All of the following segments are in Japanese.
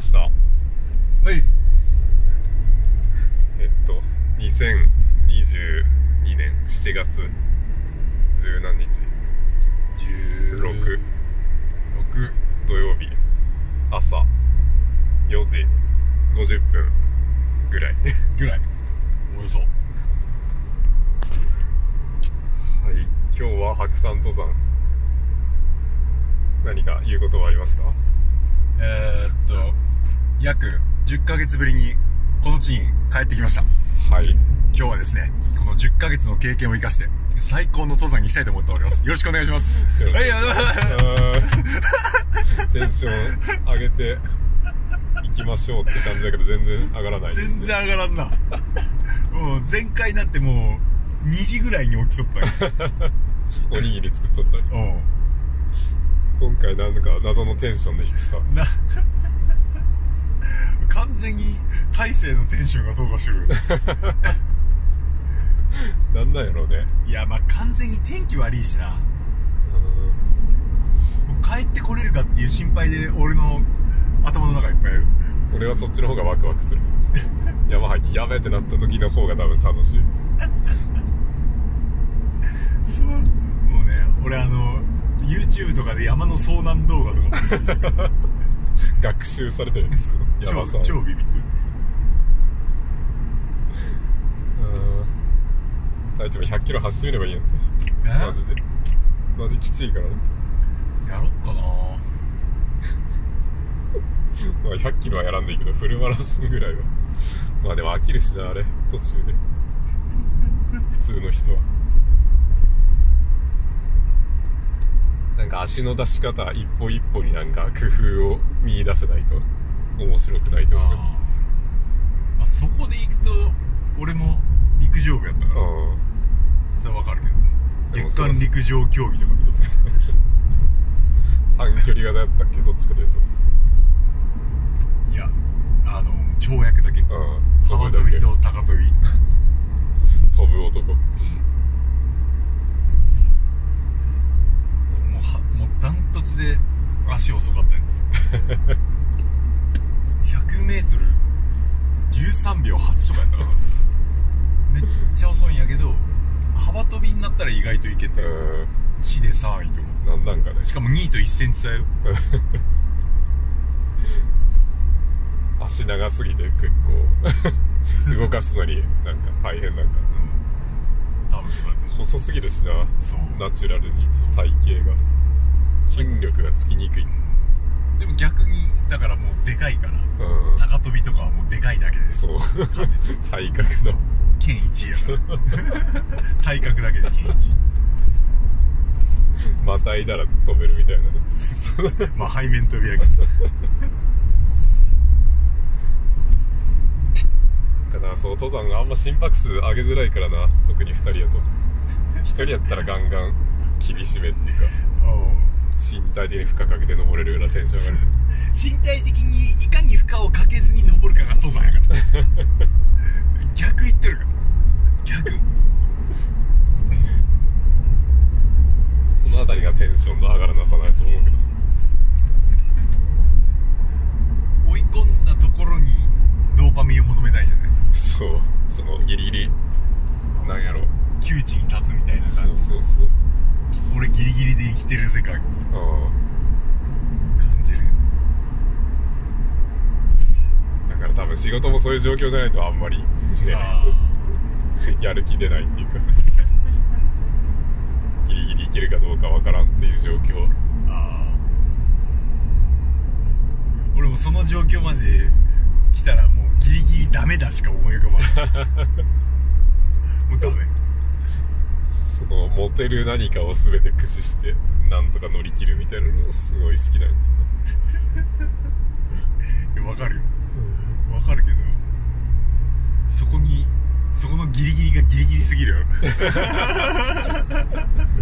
ました。はい。えっと2022年7月十何日。16 6土曜日。朝。4時。50分。ぐらい。ぐらい。およそ。はい。今日は白山登山。何か言うことはありますか？えー、っと約10ヶ月ぶりにこの地に帰ってきました。はい。今日はですねこの10ヶ月の経験を生かして最高の登山にしたいと思っております。よろしくお願いします。はいテンション上げていきましょうって感じだけど全然上がらないね、全然上がらんな。もう前回なんてもう2時ぐらいに起きとったよ。おにぎり作っとったり今回なんか謎のテンションの低さ。な完全に大勢のテンションがどうかしてる。なんなんやろうね。いやまあ完全に天気悪いしな。帰ってこれるかっていう心配で俺の頭の中いっぱい俺はそっちの方がワクワクする。山入ってやべえってなった時の方が多分楽しい。そうもうね俺あの YouTube とかで山の遭難動画とかも 学習されてるんです超ん超ビビってる。うん大地も100キロ走ってみればいいやんって。え？マジで。マジきついからね。やろっかな。まあ100キロはやらんでいいけどフルマラソンぐらいは。まあでも飽きるしなあれ。途中で。普通の人はなんか足の出し方一歩一歩になんか工夫を見出せないと面白くないと思う。まあそこで行くと俺も陸上部やったから。うん。それはわかるけど。月間陸上競技とか見とった。短距離型やったっけどっちかというと。いやあの跳躍だけ。うん。幅跳びと高跳び。飛ぶ男もうはもうダントツで足遅かったんで 100m13 秒8とかやったかな。めっちゃ遅いんやけど幅跳びになったら意外といけてう市で3位とかんなんなんかねしかも2位と1センチ差よ。足長すぎて結構。動かすのになんか大変なんか。うん。多分そうやと細すぎるしな。そう。ナチュラルに体型が筋力がつきにくい。でも逆にだからもうでかいからうん。高跳びとかはもうでかいだけです。そう。体格の。県1位やから。体格だけで県1位またいだら飛べるみたいなね。まあ背面飛びやけど。かなそう登山があんま心拍数上げづらいからな。特に2人やと。1人やったらガンガン厳しめっていうか 身体的に負荷かけて登れるようなテンション上がる身体的にいかに負荷をかけずに登るかが登山やから。逆言ってるから。逆。そのあたりがテンションの上がらなさないと思うけど。追い込んだところにドーパミンを求めたいんじゃないそう。そのギリギリなんやろ。窮地に立つみたいなそう感じそうそう俺ギリギリで生きてる世界感じる。んだから多分仕事もそういう状況じゃないとあんまりね。あ やる気出ないっていうか。ギリギリいけるかどうかわからんっていう状況。俺もその状況まで来たらもうギリギリダメだしか思い浮かばない。もうダメその持てる何かを全て駆使してなんとか乗り切るみたいなのすごい好きなんだ わかるよ。わかるけど。そこにそこのギリギリがギリギリすぎるよ。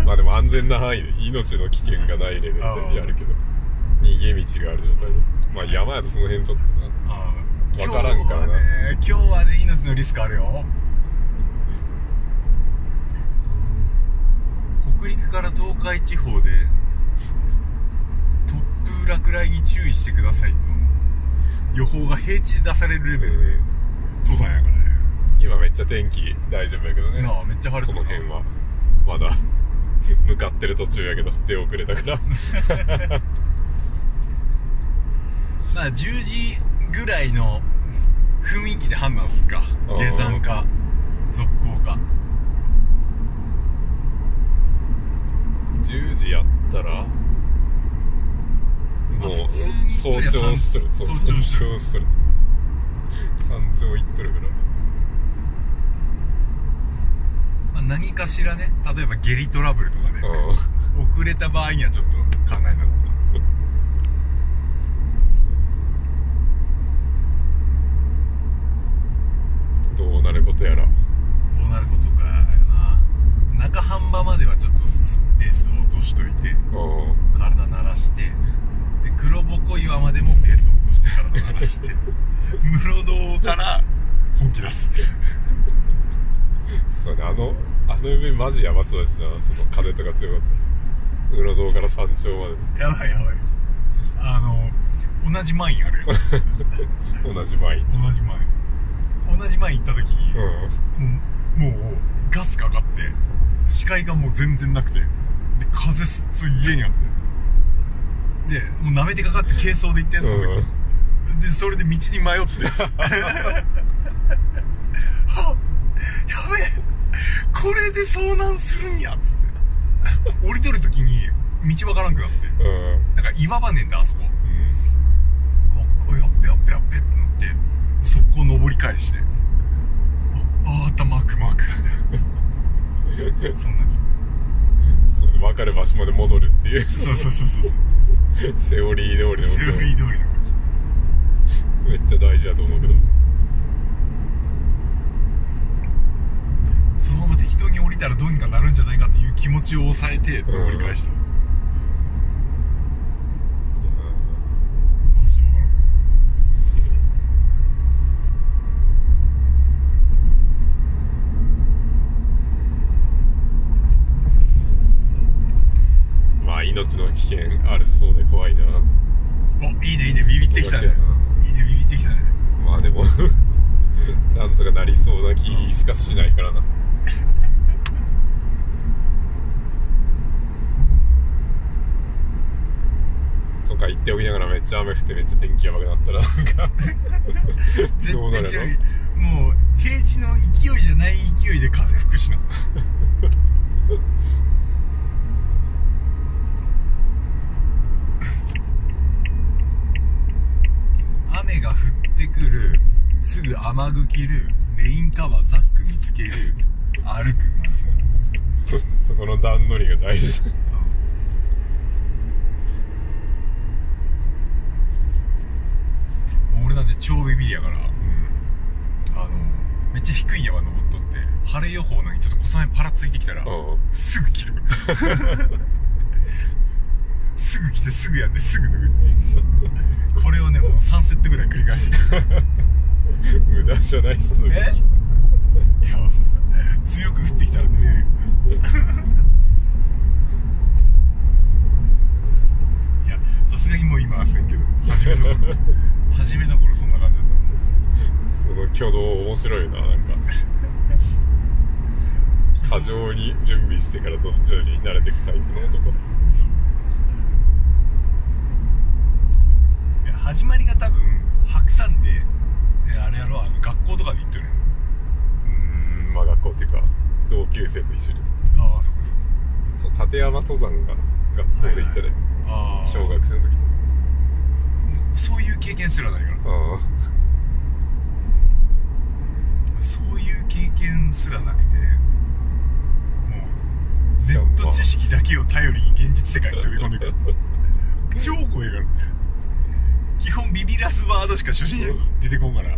まあでも安全な範囲で命の危険がないレベルでやるけど。逃げ道がある状態で。まあ山やとその辺ちょっとな。あー。わからんからな。今日はね今日はね命のリスクあるよ北陸から東海地方で突風落雷に注意してくださいの予報が平地で出されるレベルで登山やからね。今めっちゃ天気大丈夫やけどね。なあめっちゃ晴れこてるな。の辺は。まだ向かってる途中やけど出遅れたから。まあ10時ぐらいの雰囲気で判断すっか。うん。下山か続行か10時やったらもう登頂しとるそう登頂しとる山頂行っとるからまあ、何かしらね例えば下痢トラブルとかでう遅れた場合にはちょっと考えなが。らんどうなることやら。どうなることかやな。中半場まではちょっとスペースを落としといてうん。体慣らしてで黒ぼこ岩までもペースを落として体慣らして 室堂から本気出す。そうねあのあの上マジやばそうだしなその風とか強かったら。裏道から山頂まで。やばいやばい。あの同じマインあるよ 同じ前に同じマイン。同じマイン行った時に、うん。もうもうガスかかって視界がもう全然なくて。で風すっつい家にあって。でもう舐めてかかって軽装で行ってんその時、でそれで道に迷って。はっやべえこれで遭難するんやっつって。降りとる時に道わからんくなって。うん。うんなんか岩場ねんだあそこ。おおやっべやっべやっべってなって。速攻登り返して。ああーったマークマークそんなに。そう分かる場所まで戻るっていう。そうそうそうそうそう。セオリー通りのセオリー通りのめっちゃ大事だと思うけど。そのまま適当に降りたらどうにかなるんじゃないかっていう気持ちを抑えて登り返した、マジでわからんまあ命の危険あるそうで怖いな。おいいねいいねビビってきたね。いいねビビってきたね。まあでも なんとかなりそうな気しかしないからな。とか言っておきながらめっちゃ雨降ってめっちゃ天気やばくなったらなんか。絶どうなるの？もう平地の勢いじゃない勢いで風吹くしな雨が降ってくるすぐ雨具着るレインカバーザック見つける歩く そこの段取りが大事。だ俺なんて超ビビりやからうんあのめっちゃ低い山登っとって晴れ予報のにちょっと小雨パラついてきたらうん。すぐ着る。すぐ着てすぐやってすぐ脱ぐっていう。これをねもう3セットぐらい繰り返してる無駄じゃないそのいや強く降ってきたら寝れるよいやさすがにもう今はせんけど初めの頃初めの頃そんな感じだったその挙動面白いななんか。過剰に準備してから徐々に慣れていくタイプの男。いや始まりが多分白山でえあれやろあの学校とかで行ってるようーんまあ学校っていうか同級生と一緒に。ああそこそこそう立山登山が学校で行ったね、ああ小学生の時に。そういう経験すらないから。あそういう経験すらなくてもうネット知識だけを頼りに現実世界に飛び込んでくる。超怖いから基本ビビらすワードしか初心者に出てこんから。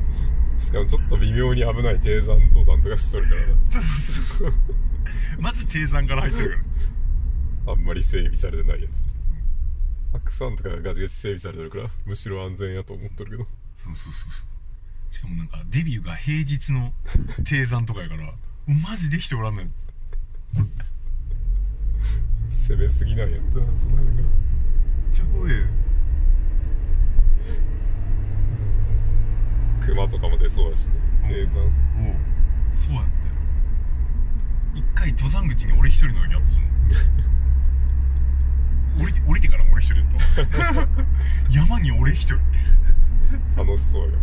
しかもちょっと微妙に危ない低山登山とかしとるから。そうそうそう。まず低山から入ってる。からあんまり整備されてないやつ。白山とかがガチガチ整備されてるからむしろ安全やと思っとるけど。そうそうそう。そうしかもなんかデビューが平日の低山とかやからマジで人おらんのよ。攻めすぎないやったなその辺が。めっちゃ怖いよとかも出そうだしね。低山。おうそうやって。一回登山口に俺一人の時あったその 降りて降りてからも俺一人だった。山に俺一人。楽しそうよ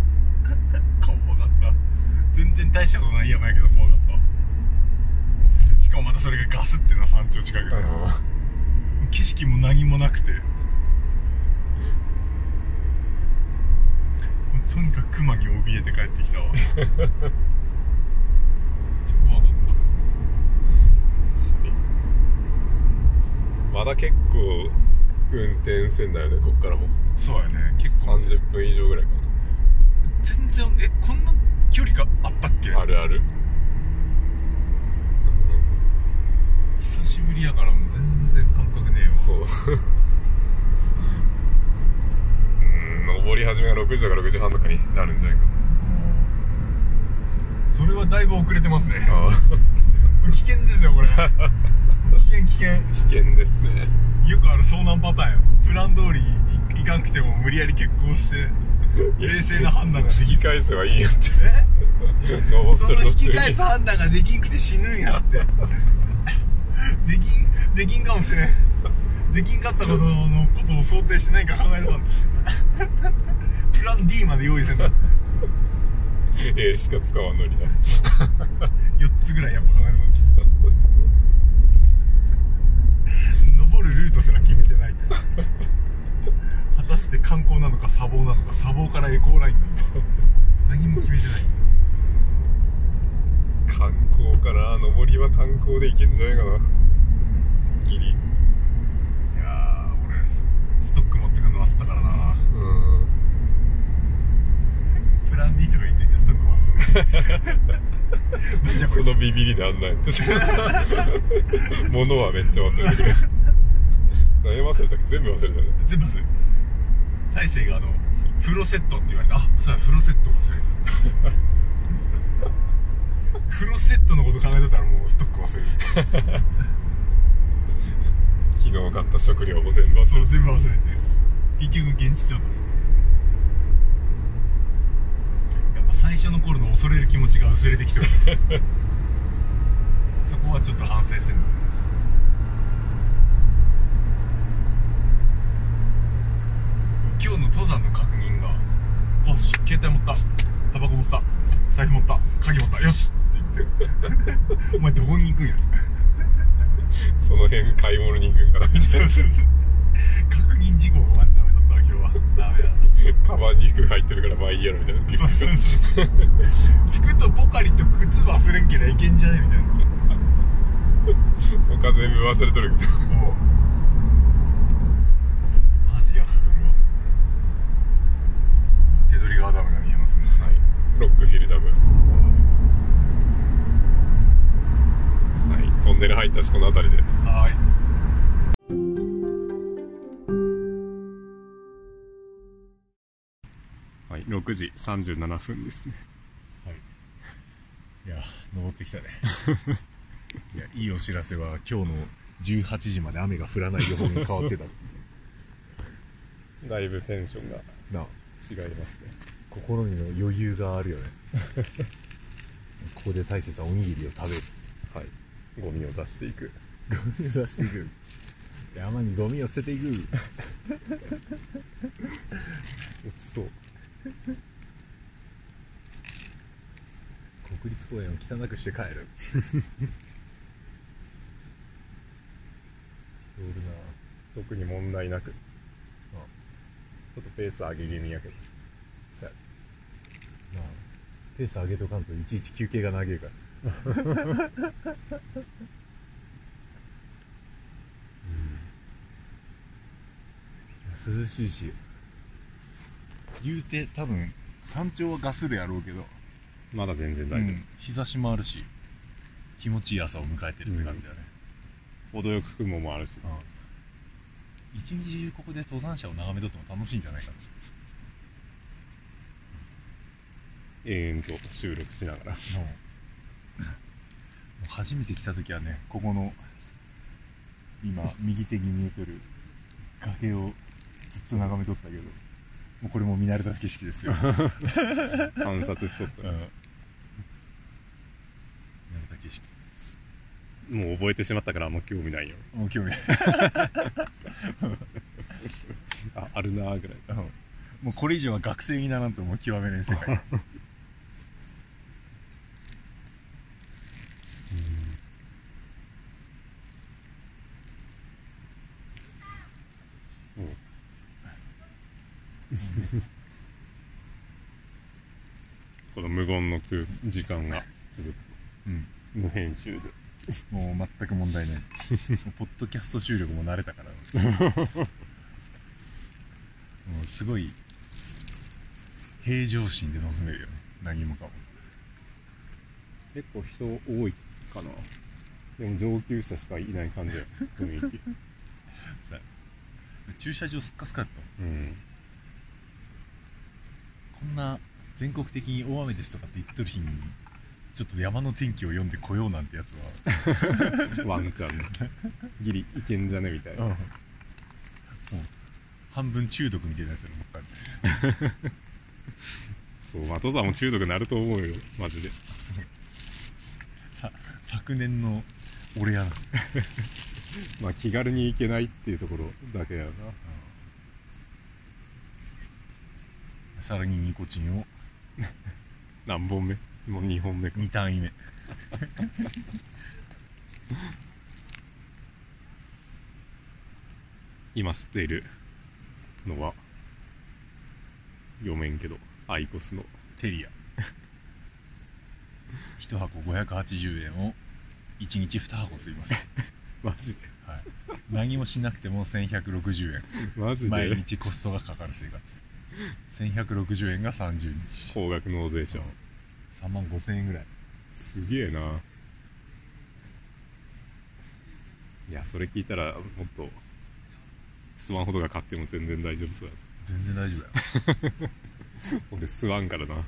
怖かった。全然大したことない山やけど怖かった。しかもまたそれがガスってな山頂近くで。あ景色も何もなくてとにかく熊に怯えて帰ってきたわ。めっちゃ怖かっまだ結構運転せんだよねこっからも。たそうやね。結構。30分以上ぐらいか全然えこんな距離があったっけ？なあるある。久しぶりやからもう全然感覚ねえわ。そううん登り始めが6時とか6時半とかになるんじゃないか。それはだいぶ遅れてますね。危険ですよこれ。危険危険。危険ですね。よくある遭難パターンよ。プラン通りいいかんくても無理やり結婚して冷静な判断ができ引き返せばいいよって。え？登ってる途中に。返す判断ができんくて死ぬんやって。できんできんかもしれんできんかったことのことを想定して何か考えとかんプラン D まで用意せんと。A しか使わんのにな。4つぐらいやっぱ考えるの登るルートすら決めてないって 果たして観光なのか砂防なのか砂防からエコーラインなのか。何も決めてない。観光かな登りは観光で行けんじゃないかな。ギリいやー俺ストッ忘れたからな。うん。プラン D とか言っていてストック忘れるなんじゃこれそのビビりであんない。っ て物はめっちゃ忘れてくる。何忘れたっけ？全部忘れたね。全部忘れる大勢があの風呂セットって言われてあそうや風呂セット忘れてた。風呂セットのこと考えてたらもうストック忘れる。昨日買った食料も全部忘れそう全部忘れて結局現地調達やっぱ最初の頃の恐れる気持ちが薄れてきてる。そこはちょっと反省せんの今日の登山の確認が「よし携帯持った。タバコ持った。財布持った。鍵持った。よし!」って言って「お前どこに行くんや?」その辺買い物に行くんかなみたいそうそうそう。確認事項がマジダメだったわ今日はダメだなカバンに服入ってるからまあいいやろみたいな。そうそうそう服とポカリと靴忘れんけりゃいけんじゃねみたいな。他全部忘れとるけど。マジやっとるわ。手取り川ダムが見えますね。はい。ロックフィルダム。はい。トンネル入ったしこの辺りで。はーい6時37分ですね。い。や登ってきたね。いやいいお知らせは今日の18時まで雨が降らない予報に変わってた。だいぶテンションがな違いますね。心にの余裕があるよね。ここで大切なおにぎりを食べる。はい。ゴミを出していく。ゴミを出していく。山にゴミを捨てていく。落ちそう国立公園を汚くして帰る。人おるな特に問題なく。ちょっとペース上げ気味やけど。さなあペース上げとかんといちいち休憩が長いから。うん。涼しいし言うて多分山頂はガスでやろうけどまだ全然大丈夫、うん日差しもあるし気持ちいい朝を迎えてるって感じだね、程よく雲もあるし。うん。一日中ここで登山者を眺めとっても楽しいんじゃないかな。永遠と収録しながら。もう初めて来た時はねここの今右手に見えとる崖をずっと眺めとったけどもうこれも見慣れた景色ですよ、観察しとっうん、見慣れた景色。たもう覚えてしまったからあんま興味ないよ。もう興味。な いああるなーぐらい。うん。もうこれ以上は学生にならんともう極めれん世界 この無言の空時間が続く。うん無編集で。もう全く問題ない。ポッドキャスト収録も慣れたから。もうすごい平常心で臨めるよね。何もかも。結構人多いかな。でも上級者しかいない感じや。雰囲気。さ駐車場すっかすかだったもん。うんこんな全国的に大雨ですとかって言っとる日にちょっと山の天気を読んでこようなんてやつは。ワンちゃんギリいけんじゃねみたいな、もう半分中毒みたいなやつに思ったんでそうまあ登山も中毒になると思うよマジで。さ昨年の俺やな。まあ気軽に行けないっていうところだけやなさらにニコチンを。何本目？もう2本目か。2単位目。今吸っているのは読めんけどアイコスの。テリア。1箱580円を1日2箱吸います、マジで？はい、何もしなくても1160円。マジ毎で日コストがかかる生活1160円が30日。高額納税者。3万5000円ぐらい。すげえな。いやそれ聞いたらもっとスマホとか買っても全然大丈夫そうや。全然大丈夫や。ほんで吸わんからな。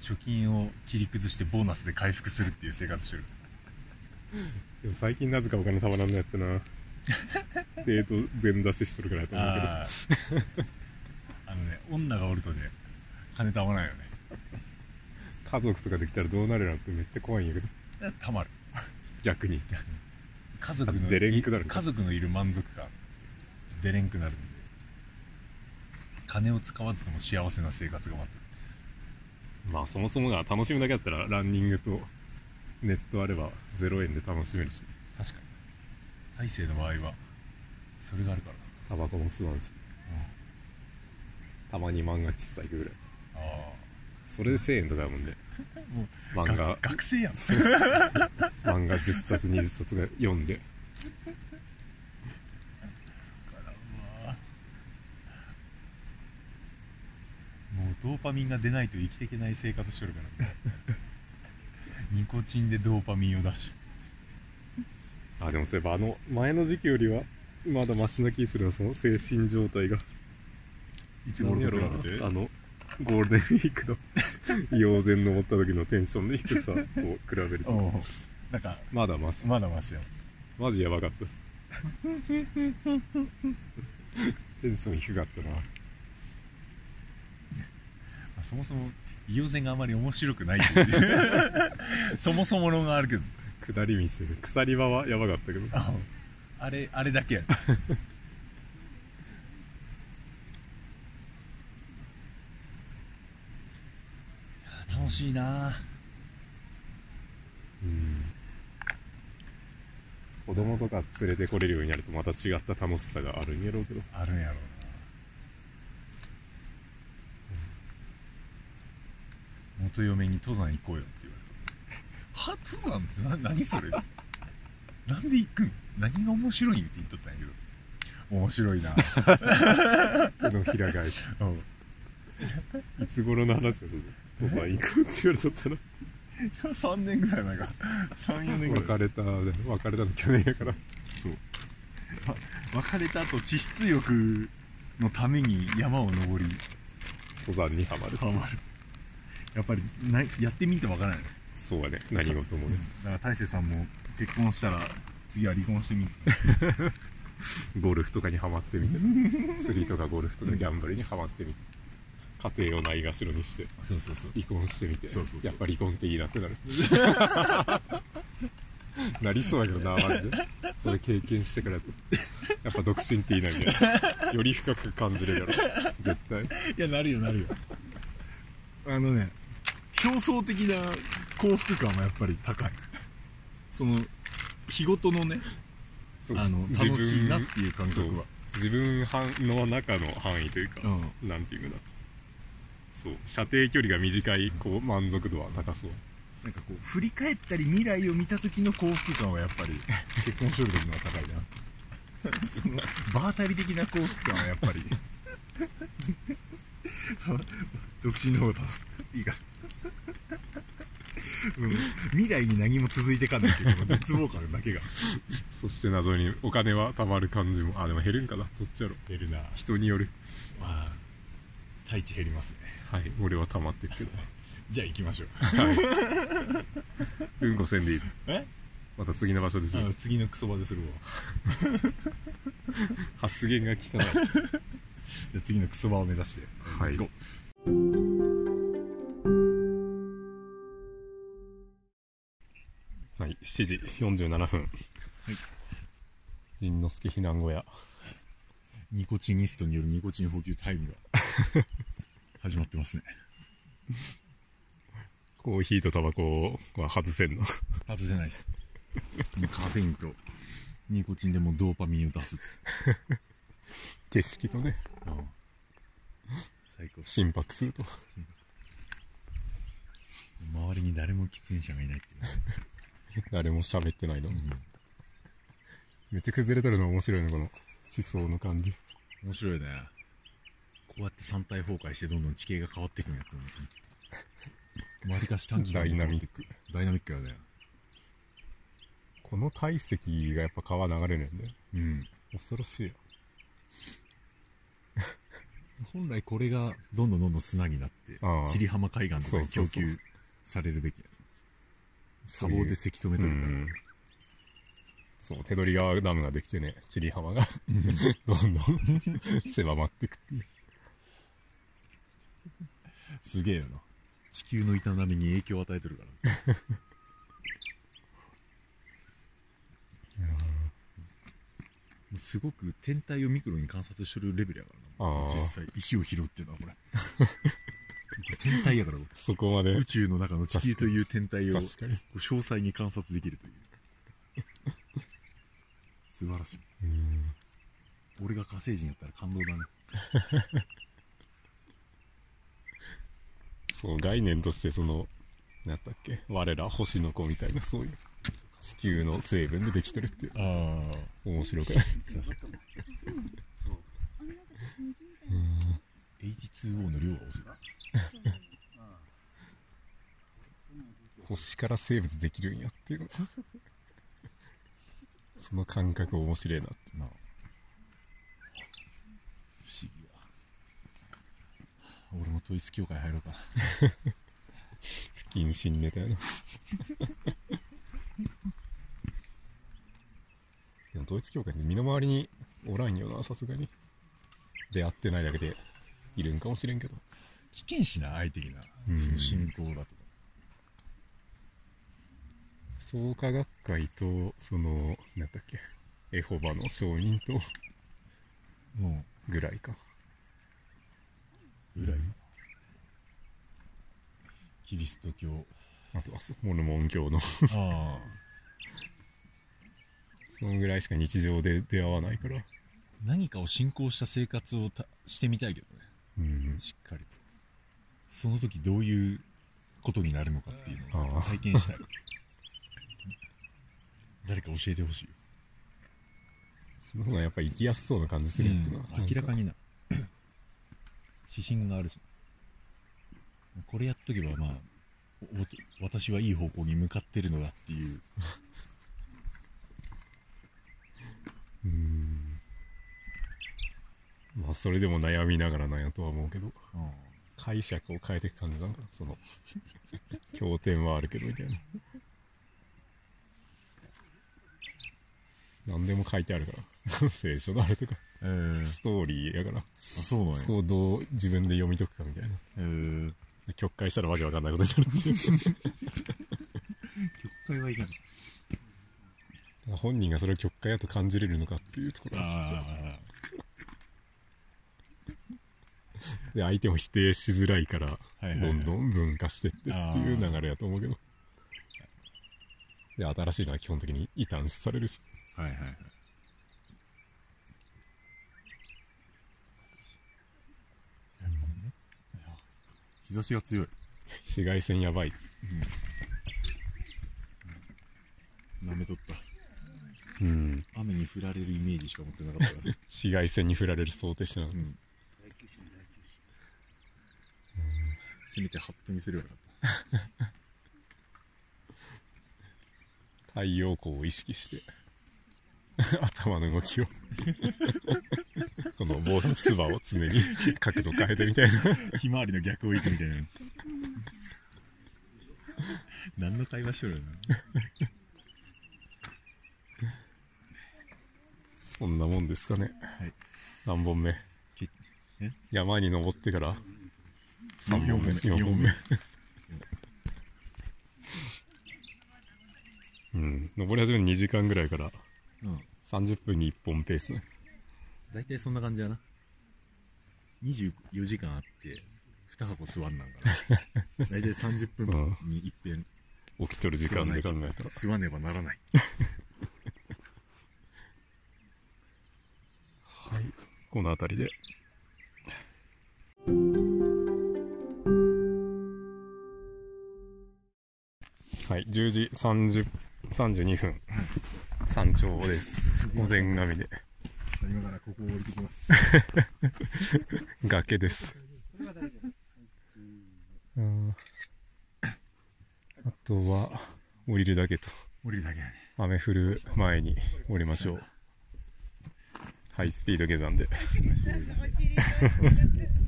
貯金を切り崩してボーナスで回復するっていう生活してる。でも最近なぜかお金たまらんのやってな デート全出ししとるからやと思うけど。あのね女がおるとね金たまらんよね。家族とかできたらどうなるなってめっちゃ怖いんやけど。たまる。逆に。家族のあ出れんくなる家族のいる満足感。出れんくなるんで。金を使わずとも幸せな生活が待ってる。まあそもそもが楽しむだけだったらランニングとネットあれば0円で楽しめるし確かに。大勢の場合はそれがあるから。タバコも吸わんし、たまに漫画喫茶行くぐらい。なあ。それで1000円とかやもんねあもう漫画。が学生やん。漫画10冊20冊が読んで。もうドーパミンが出ないと生きていけない生活してるからね。ニコチンでドーパミンを出し。あでもそういえばあの前の時期よりはまだマシな気するなその精神状態が。いつ頃と比べてあの。ゴールデンウィークの溶泉登った時のテンションの低さを比べると。なんかまだマシ。まだマシやマジやばかったし。テンション低かったな。まあそもそもイオゼンがあまり面白くないっていう。そもそも論があるけど。下り道で鎖場はやばかったけどああれあれだけや。楽しいな。うん。子供とか連れてこれるようになるとまた違った楽しさがあるんやろうけど。あるんやろうな。元嫁に登山行こうよって言われた。は登山ってな何それ？なんで行くん？何が面白いんって言っとったんやけど。面白いな。手のひら返し。うん。いつ頃の話です登山行くって言われとったら3 年ぐらい前か。34年ぐらい。別れた別れたの去年やから。そう。わ別れた後地質浴のために山を登り。登山にはまる。ハマる。やっぱりなやってみてわからない。そうやね。何事もね。だから大勢さんも結婚したら次は離婚してみて ゴルフとかにハマってみて。釣りとかゴルフとかギャンブルにハマってみて。家庭をないがしろにして。そうそうそう。離婚してみて。そうそうそう。やっぱ離婚っていいなってなる。なりそうやけどなマジで。それ経験してからやとやっぱ独身っていいなみたいなより深く感じれるやろ。絶対。いやなるよなるよ。あのね表層的な幸福感はやっぱり高い。その日ごとのねあの楽しいなっていう感覚は。自分の中の範囲というか、うなんていうかなそう射程距離が短いこう満足度は高そう。なんかこう振り返ったり未来を見た時の幸福感はやっぱり 結婚してる時の方が高いな。その場当たり的な幸福感はやっぱり。独身の方がいいかうん、未来に何も続いてかんないっていうこの絶望感だけが。そして謎にお金は貯まる感じも。あでも減るんかな。どっちやろ。減るな。人による。まあ太一減りますね。はい。俺は溜まってるけど。じゃあ行きましょう。うんこせんでいいえ？また次の場所ですあよの次のクソ場でするわ。発言が汚い。じゃあ次のクソ場を目指して。はい。レッツゴーはい7時47分はい仁之助避難小屋ニコチニストによるニコチン補給タイムが 始まってますね。コーヒーとタバコは外せんの？外せないです。カフェインとニコチンでもうドーパミンを出す。景色とね最高。心拍すると周りに誰も喫煙者がいないっていうね。誰も喋ってないの、めっちゃ崩れとるの面白いねこの地層の感じ面白いね。こうやって三体崩壊してどんどん地形が変わっていくんやって思う。わりかし短期間で変わっていく。ダイナミックやね。この体積がやっぱ川流れるんだようん。恐ろしいよ 本来これがどんどんどんどん砂になって千里浜海岸とかに供給されるべきや。砂防でせき止めとるから。うんそう手取川ダムができてね千里浜が どんどん狭まっていくっていうすげえよな。地球の営みに影響を与えてるから。もうすごく天体をミクロに観察してるレベルやからな。実際、石を拾うっていうのはこれ。天体やから、そこまで。宇宙の中の地球という天体を詳細に観察できるという。素晴らしい。俺が火星人やったら感動だね。そう概念としてそのなんだっけ？我ら星の子みたいなそういう。地球の成分でできてるっていう。ああ。面白くない？H2O の量が多すぎる。星から生物できるんやっていうの。その感覚面白いなって。なあ不思議や。俺も統一教会入ろうかな。不謹慎ネタやな。でも統一教会って身の回りにおらんよなさすがに。出会ってないだけでいるんかもしれんけど危険しな相手にな、うん。その信仰だと。か創価学会とそのなんだっけエホバの証人ともぐらいか。うぐらい、キリスト教。あとはそうモルモン教の。ああ。そのぐらいしか日常で出会わないから。何かを信仰した生活をたしてみたいけどね。うん。しっかりとその時どういうことになるのかっていうのを体験したい。誰か教えてほしいよ。その方がやっぱ生きやすそうな感じするっていうのは、明らかにな。指針があるし。これやっとけばまあお私はいい方向に向かってるのだっていう。まあそれでも悩みながらなんやとは思うけど。うん解釈を変えていく感じなんかな。その経典はあるけどみたいな。何でも書いてあるから。聖書のあれとか、えー、ストーリーやから、あそうなんや。そこをどう自分で読み解くかみたいな。えー、で曲解したらわけわかんないことになるっていう。曲解はいかない 本人がそれを曲解だと感じれるのかっていうところがあで、相手も否定しづらいから、どんどん分化してってっていう流れやと思うけど。で、新しいのは基本的に異端視されるし。あはいはいはい日差しが強い紫外線やばい。なめとったうん。雨に降られるイメージしか持ってなかったから 紫外線に振られる想定してなかっうんせめてハットにすればよかった。太陽光を意識して、頭の動きを。この棒のつばを常に角度変えてみたいな。たひまわりの逆を行くみたいな何の会話しとるのそんなもんですかね。はい何本目？山に登ってから3本目、4四本目。うん。登り始める2時間ぐらいからうん30分に1本ペースね。大体そんな感じやな24時間あって2箱吸わんなんかな 大体30分に一遍起きとる時間で考えたら。吸わねばならないはい。この辺りで。はい。10時30、32分。山頂です。お膳神で。今からここを降りてきます 崖です。うんあとは、降りるだけと。降りるだけやね雨降る前に降りましょう。ハイスピード下山で。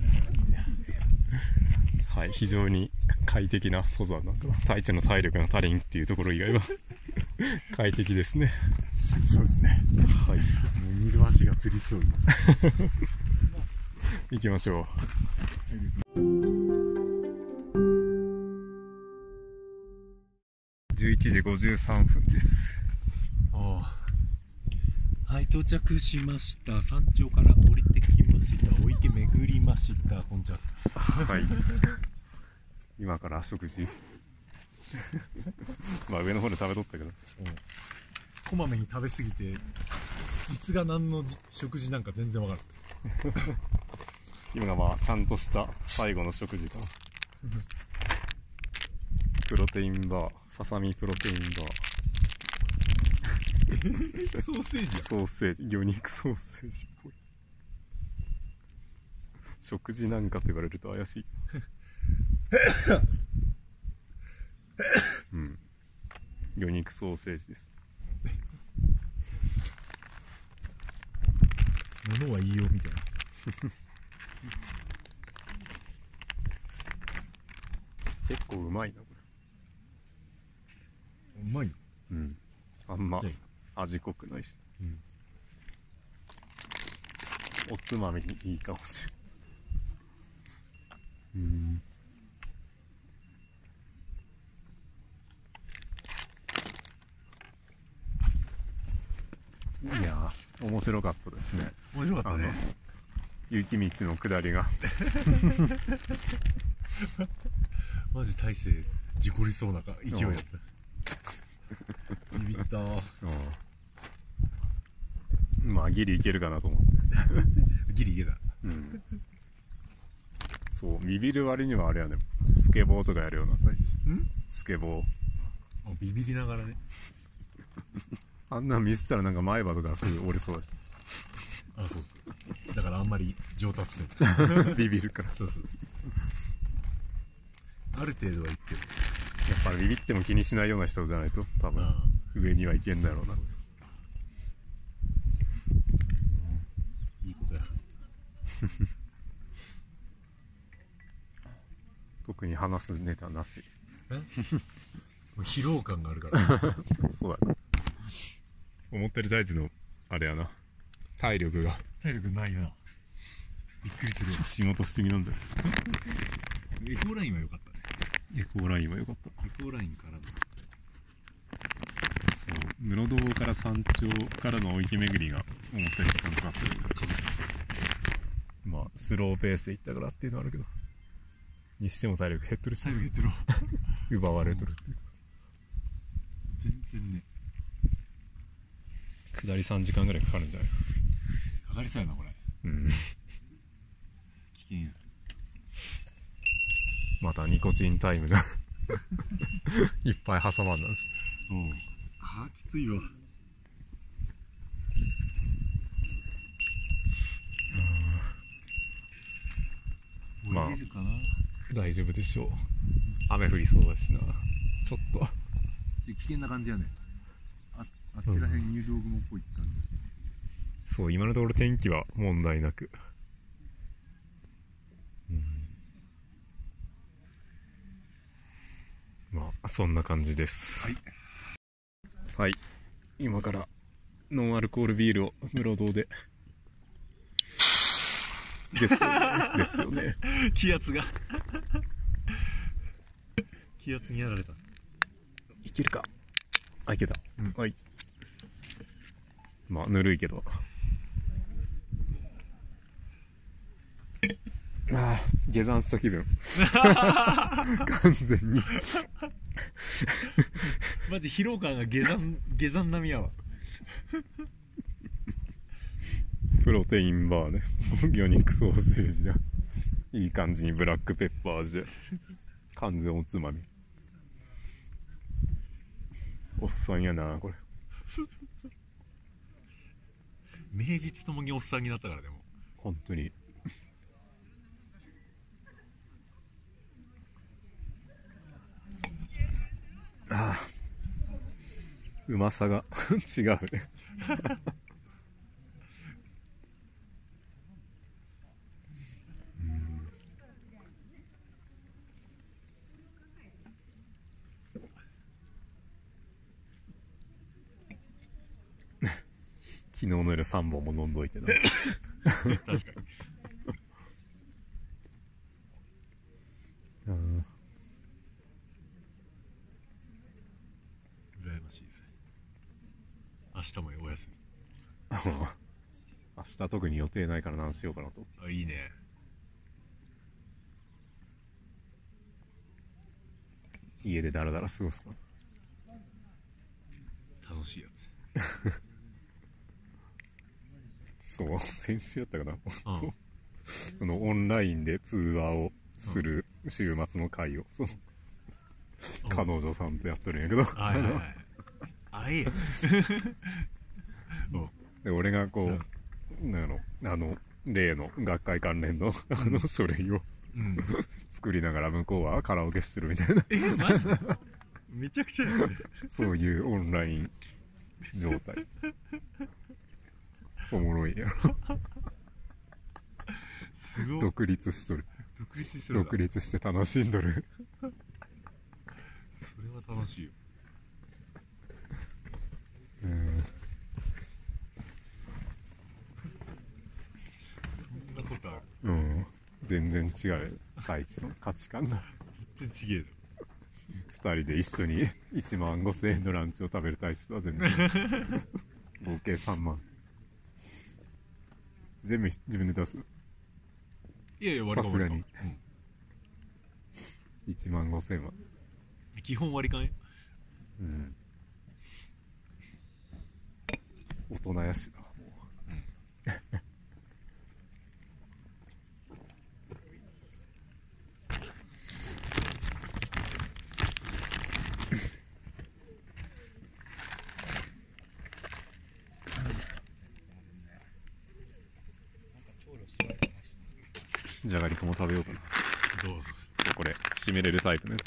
はい、非常に快適な登山なんだな。相手の体力が足りんっていうところ以外は 快適ですね。そうですねはい、もう二度足がつりそうに 行きましょう。11時53分です。ああはい到着しました山頂から降りてきましたお池巡りましたこんにちははい。今から食事。まあ上の方で食べとったけど。こまめに食べ過ぎていつが何のじ食事なんか全然わからん 今がまあちゃんとした最後の食事かな。プロテインバー、ささみプロテインバー、ソーセージやソーセージ、魚肉ソーセージっぽい。食事なんかと言われると怪しい。うん。魚肉ソーセージです。物は言いようみたいな 結構うまいな、こうまい。うん。あんまね味濃くないし。うんおつまみにいいかもしれん。うん。いやー、面白かったですね。面白かったね雪道の下りが。マジ大勢事故りそうなか勢いだったビビったうん。まあ、ギリいけるかなと思って。ギリいけたうん。そう、ビビる割にはあれやね。スケボーとかやるようなスケボー。あビビりながらね あんなん見せたらなんか前歯とかすぐ折れそうだし。あそうそうだからあんまり上達せん ビビるから。そうそうある程度はいってるやっぱビビっても気にしないような人じゃないと、多分、あ上にはいけんだろうなそう。そういいことや特に話すネタなし。え？もう疲労感があるから。そうだ。な。思ったより大事の、あれやな。体力が。体力ないな。びっくりするわ仕事しすぎなんだよエコーラインは良かったね。エコーラインは良かった。エコーラインからの。そう。室堂から山頂からの追い巡りが思ったより時間かかった。けどまあスローペースで行ったからっていうのはあるけどにしても体力減っとるし。体力減ってるわ。奪われとる。っていう全然ね。下り3時間ぐらいかかるんじゃない？かかかりそうやなこれ。うん。危険や。またニコチンタイムが いっぱい挟まんなんですうん。あーきついわ。まあ降りれるかな？大丈夫でしょう。雨降りそうだしな。ちょっと。危険な感じやね。ああっちらへん入道雲っぽい感じ、そう今のところ天気は問題なく。うん。まあそんな感じです。はい。はい。今からノンアルコールビールを室堂でですよね。ですよね。気圧が。気圧にやられた。いけるか。あいけた、うん。はい。まあぬるいけど。ああ下山した気分。完全に。マジ疲労感が下山下山並みやわプロテインバーね。魚肉ソーセージだ。いい感じにブラックペッパー味で。完全おつまみ。おっさんやなこれ。名実ともにおっさんになったからでも。本当に。ああ。うまさが。違うね昨日の夜3本も飲んどいてな。確かにうん。羨ましいですね明日もお休み。明日特に予定ないから何しようかなと。あいいね。家でダラダラ過ごすか。楽しいやつ そう先週やったかな。うん。このオンラインで通話をする週末の会を、その彼女さんとやっとるんやけど、はいはいはい。あいいお で俺がこう、なんやろ。あの例の学会関連のあの書類をうん。作りながら向こうはカラオケしてるみたいな。えマジで？めちゃくちゃやね。そういうオンライン状態おもろいやろ。すごい。独立しとる。独立してる独立して楽しんどる。それは楽しいよ。うん。そんなことある？うん。全然違う。大地の価値観が全然ちげえ2人で一緒に1万5000円のランチを食べる大地とは全然。合計3万全部自分で出す。いやいや割り勘さすがに。割り勘1万5000円は。うん基本割り勘よ。うん。大人やしなもうじゃがりこも食べようかな。どうぞ。これ締めれるタイプのやつ。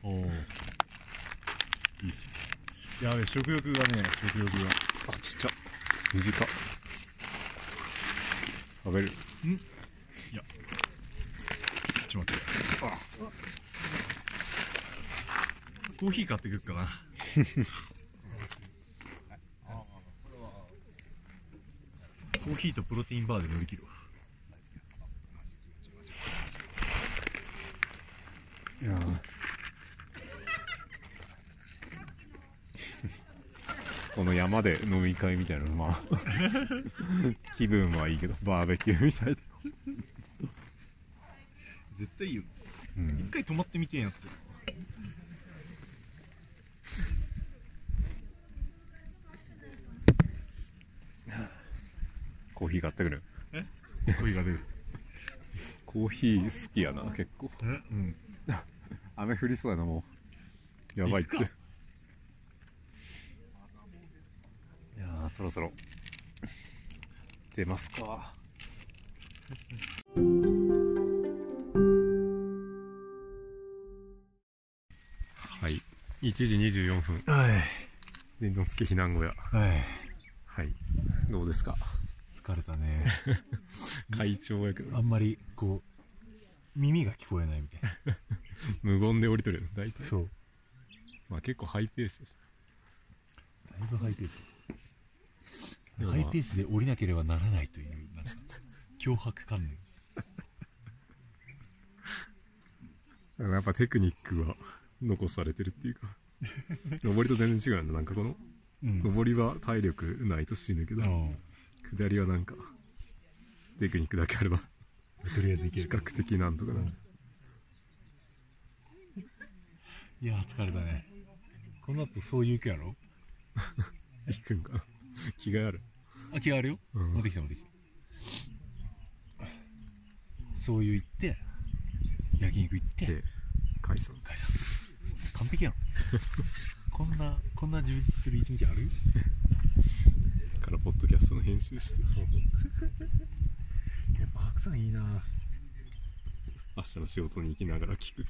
おおいいっすね。やべ食欲がね食欲が。あちっちゃ。短っ。食べる。いや。ちょっと待って。コーヒー買ってくっかな。コーヒーとプロテインバーで乗り切るわいや この山で飲み会みたいなのまあ。気分はいいけどバーベキューみたいで絶対いいようん。一回泊まってみてんやって。コーヒー買ってくる。コーヒーが出る。コーヒー好きやな結構。うん雨降りそうやなもう。やばいって。いやーそろそろ。出ますか。はい。1時24分。はい。陣之助避難小屋。はい。はい。どうですか？疲れたね。会長やけど。あんまりこう耳が聞こえないみたいな。無言で降りてるよ大体。そう。まあ結構ハイペースですだいぶハイペースハイペースで降りなければならないというなんか脅迫観念。だからやっぱテクニックは残されてるっていうか。上りと全然違うんだなんかこのうん。上りは体力ないと死ぬけど下りはなんかテクニックだけあればとりあえず行け比る較的なんとかなるいやー疲れたね。この後そういう行くやろ？行くんか。な気がある。あ気があるよ、うん。持ってきた持ってきた。そういう行って焼肉行ってで解散。解散。完璧やん。こんなこんな充実する一日ある？からポッドキャストの編集してやっぱ白さんいいな。明日の仕事に行きながら聞く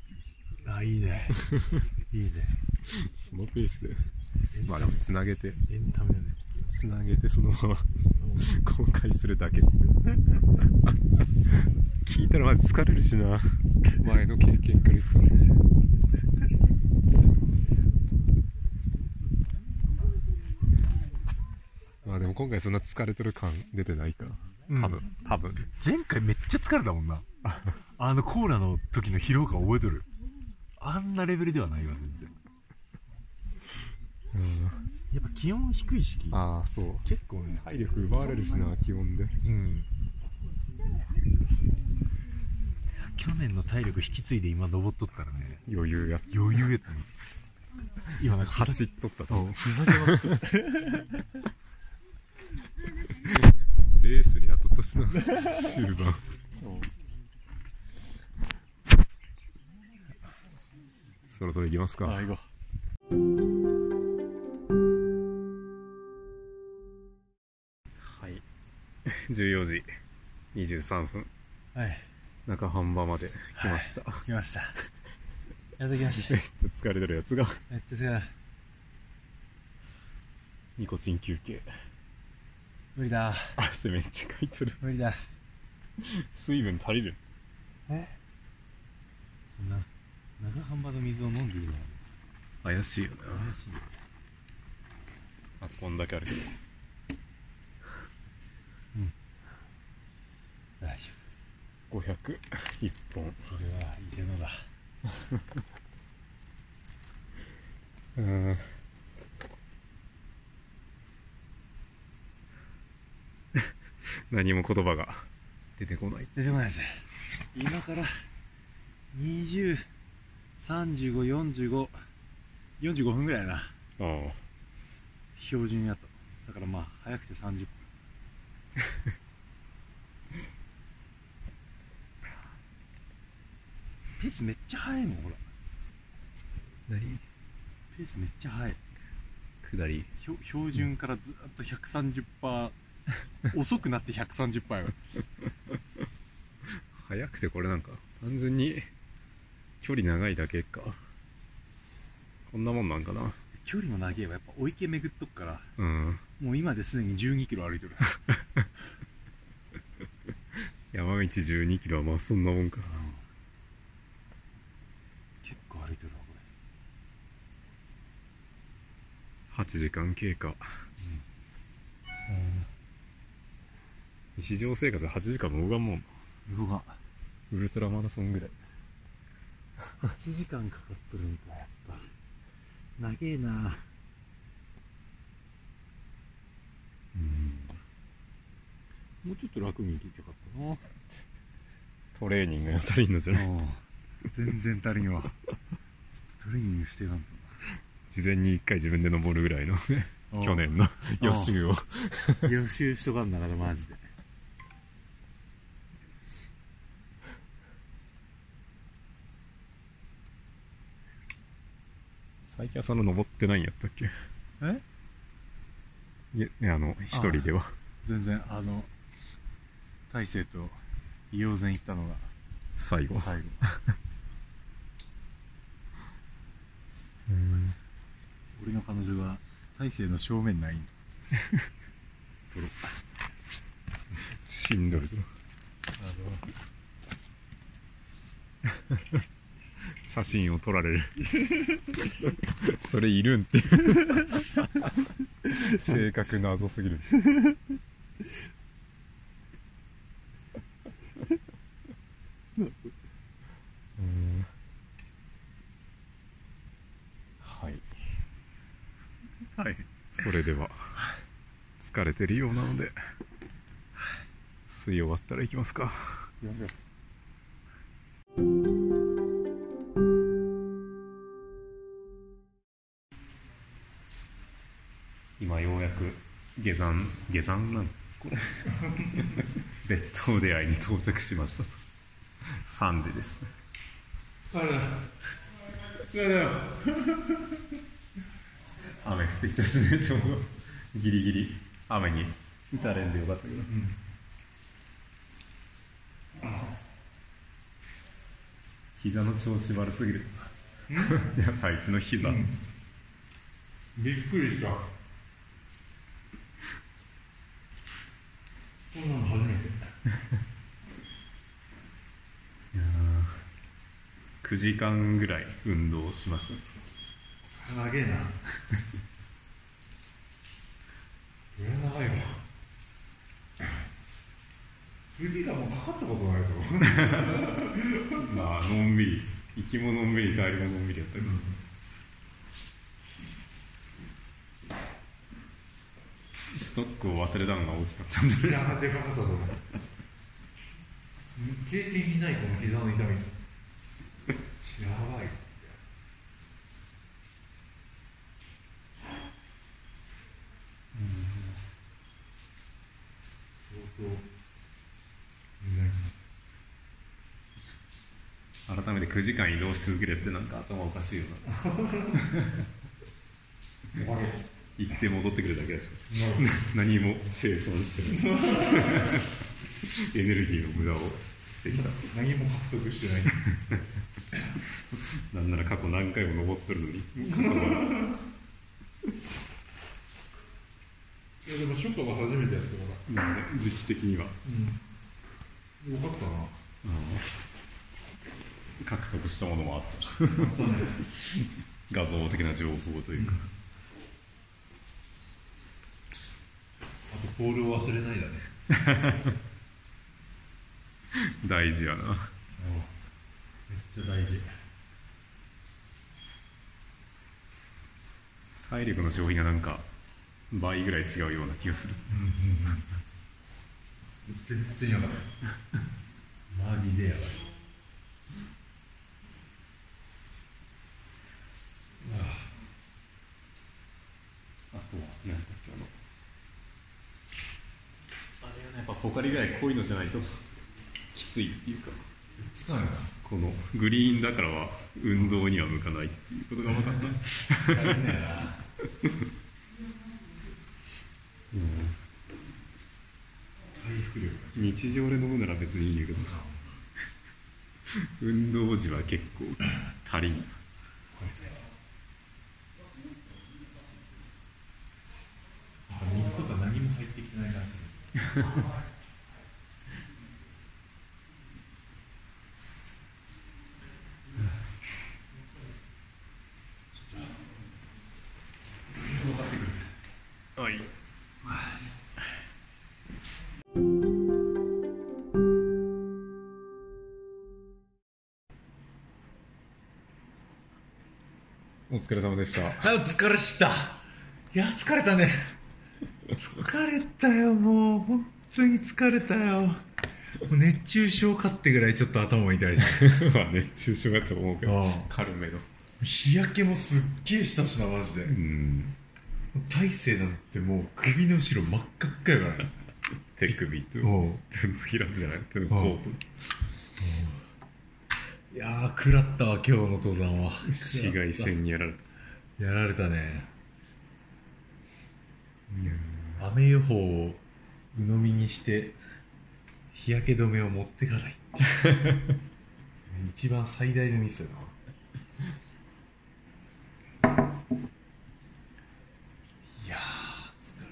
あいいね。いいね。そのペースで。まあでもつなげて。エンタメだね。つなげてそのまま公開するだけ。聞いたらまず疲れるしな。前の経験から言ったんで まあでも今回そんな疲れてる感出てないか多分、多分。前回めっちゃ疲れたもんな。あのコーラの時の疲労感覚えとる。あんなレベルではないわ全然。やっぱ気温低いしああそう。結構ね。体力奪われるしな気温で。うん。去年の体力引き継いで今登っとったらね。余裕や余裕やったね。今なんか走っとったとう。んふざけまくっとったレースになったしな終盤。そろそろ行きますか。あ行こはい。14時23分。うはい。中半場まで来ました、来ました。やってきました。めっちゃ疲れてるやつが。めっちゃ疲れニコチン休憩無理だ。汗めっちゃかいてる。無理だ。水分足りる。え？そんな長半端の水を飲んでるの？怪しいよな。怪しい。よあこんだけあるけど。大丈5001本。夫これは伊勢のだ。うん 何も言葉が出てこない。出てこないです今から20354545分ぐらいやな。ああ。標準やと。だからまあ早くて30分。ペースめっちゃ速いもんほら。何？ペースめっちゃ速い。下り。標標準からずっと130% 遅くなって130%や 早くてこれなんか単純に距離長いだけか。こんなもんなんかな。距離も長えわやっぱお池巡っとくからうん。もう今ですでに12キロ歩いてる。山道1 2キロはまあそんなもんか。結構歩いてるわこ8時間経過れ日常生活で8時間も動かんもん。動画。ウルトラマラソンぐらい。8時間かかっとるんかやっぱ。長えな。もうちょっと楽に行けてよかったな。トレーニングが足りんのじゃない？うん。全然足りんわ。ちょっとトレーニングしていかんと事前に1回自分で登るぐらいの。去年の予習を。予習しとかんだからマジで最近はその登ってないんやったっけ？え？いやあの一人では。全然あの大勢と硫黄泉行ったのが最後。最後。うん。俺の彼女が大勢の正面ないん撮ろうしんどい 写真を撮られる。それいるんって。性格謎すぎる。うん。はい。はい。それでは。疲れてるようなので。吸い終わったら行きますか。行きましょう下山下山なんこれ。別当出会いに到着しました。と3時ですね。疲れた疲れたよ雨降ってきた。しねちょうどギリギリ雨に打たれんでよかったけど、膝の調子悪すぎる。いや太一の膝、びっくりしたこんなの初めて9時間ぐらい運動しました長えな。それ長いわ。9時間もかかったことないぞ。まあのんびり。行きものんびり帰りものんびりやったけど、ストックを忘れたのが大きかったんじゃないい。やでかかったと思う経験にない。この膝の痛みやばい。相当改めて9時間移動し続けるってなんか頭おかしい。よな行って戻ってくるだけだし。何も生産してない。エネルギーの無駄をしてきた。何も獲得してない。なんなら過去何回も登ってるのにいやでも初夏が初めてやったからなんで時期的には。うん。よかったな。獲得したものもあった。画像的な情報というか、あとポールを忘れないだね。大事やな。めっちゃ大事。体力の消費がなんか倍ぐらい違うような気がする。全然やばい。マジでやばい。あとは何だポカリぐらい濃いのじゃないときついっていうか。つかないなこのグリーンだからは運動には向かないっていうことが分かった。大変だよな。回復力日常で飲むなら別にいいけど。運動時は結構足りん。水とか何も入ってきてない感じ お疲れ様でした。お疲れした。いや、疲れたね。疲れたよもう。本当に疲れたよ。熱中症かってぐらいちょっと頭痛いじ まあ熱中症だと思うけどゃん軽めの。ん日焼けもすっげえしたしなマジで。うん。大勢なんてもう首の後ろ真っ赤っかやから。ね 手首とおう手のひらじゃない？手の甲部いやー食らったわ今日の登山は。紫外線にやられた。やられたね雨予報を鵜呑みにして日焼け止めを持ってかないって 一番最大のミスやな。いや疲れ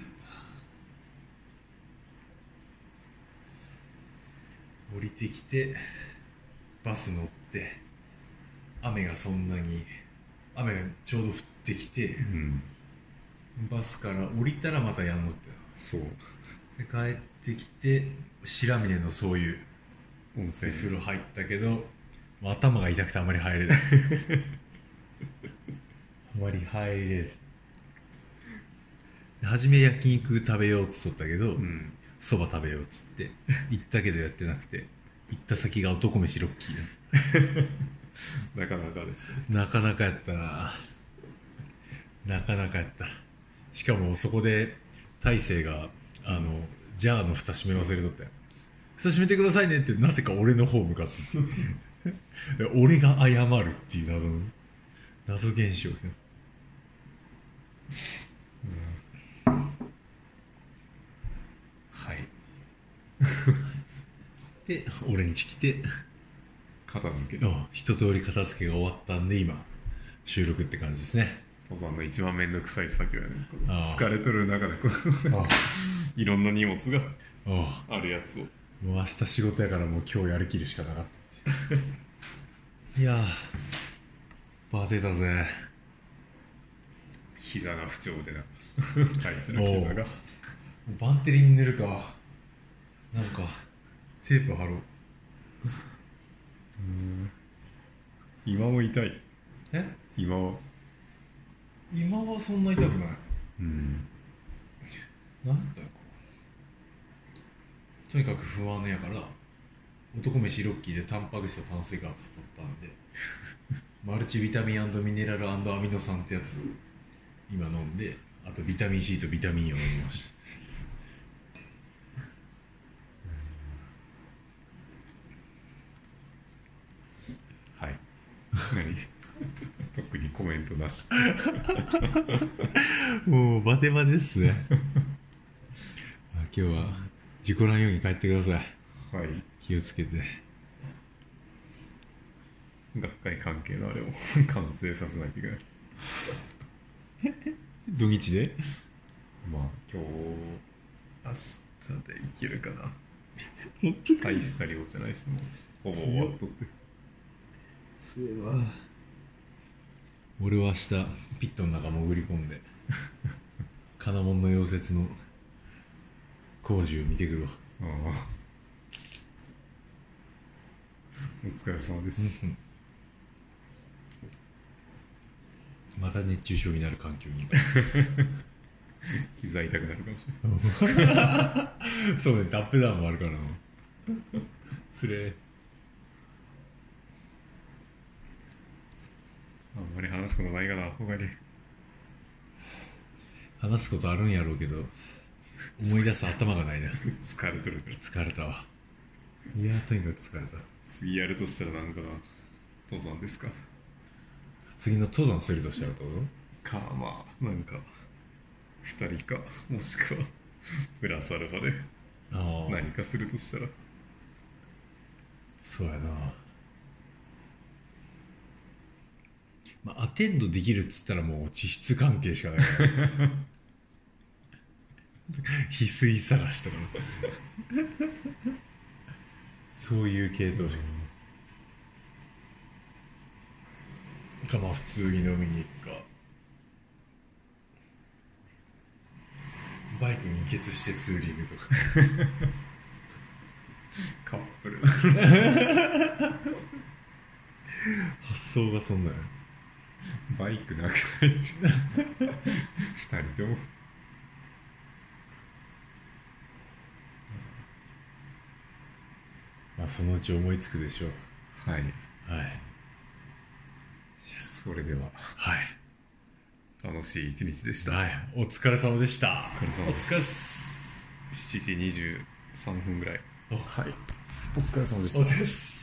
た。降りてきてバス乗って雨がそんなに雨がちょうど降ってきてうん。バスから降りたらまたやんのって。そう。で帰ってきて白峰のそういう温泉。風呂入ったけど頭が痛くてあまり入れない。あまり入れず。で初め焼肉食べようっつったけどうん。そば、食べようっつって行ったけどやってなくて行った先が男飯ロッキー なかなかでしたね。だなかなかやったな。なかなかやったしかもそこで大勢があのジャーの蓋閉め忘れとったよ蓋閉めてくださいねってなぜか俺の方向かって。俺が謝るっていう謎の謎現象。はい。で俺ん家来て片付け。あ一通り片付けが終わったんで今収録って感じですね登山の一番めんどくさい作業やね疲れとる中でこ いろんな荷物がああ。るやつを。もう明日仕事やからもう今日やりきるしかなかった いやーバテたぜ。膝が不調でな。大事なお膝が。うバンテリン塗るか。なんかテープ貼ろう。今も痛い。え？今は今はそんな痛くない。うん。なんだよとにかく不安やから男飯ロッキーでタンパク質と炭水化物取ったんで マルチビタミンミネラルアミノ酸ってやつ今飲んであとビタミン C とビタミン E を飲みました。はい。何？特にコメントなし。もうバテバテっすね。あ今日は事故らんように帰ってください。はい。気をつけて。学会関係のあれを 完成させないといけない。土日で？まあ今日明日でいけるかな。大した量じゃないしもうほぼ終わっとって俺は明日ピットの中潜り込んで 金門の溶接の工事を見てくるわ。ああお疲れ様です、また熱中症になる環境に。膝痛くなるかもしれない。そうねタップダウンもあるからな。それあんまり話すことないかな他に。話すことあるんやろうけど思い出す頭がないな。疲れとるから。疲れたわ。いやとにかく疲れた。次やるとしたらなんかな登山ですか？次の登山するとしたらどう？ぞかまあなんか2人かもしくはプラスアルファで何かするとしたら。そうやなまあアテンドできるっつったらもう地質関係しかないから。翡翠探しとかそういう系統しか。かまあ普通に飲みに行くか。バイクにケツしてツーリングとか。カップル。発想がそんなよバイクなくないっちゅう。二人とも。まあそのうち思いつくでしょう。はい。はい。それでは。はい。楽しい一日でした、はい。お疲れ様でした。お疲れ様です。お疲れっす。7時23分ぐらい。お。はい。お疲れ様でお疲れっす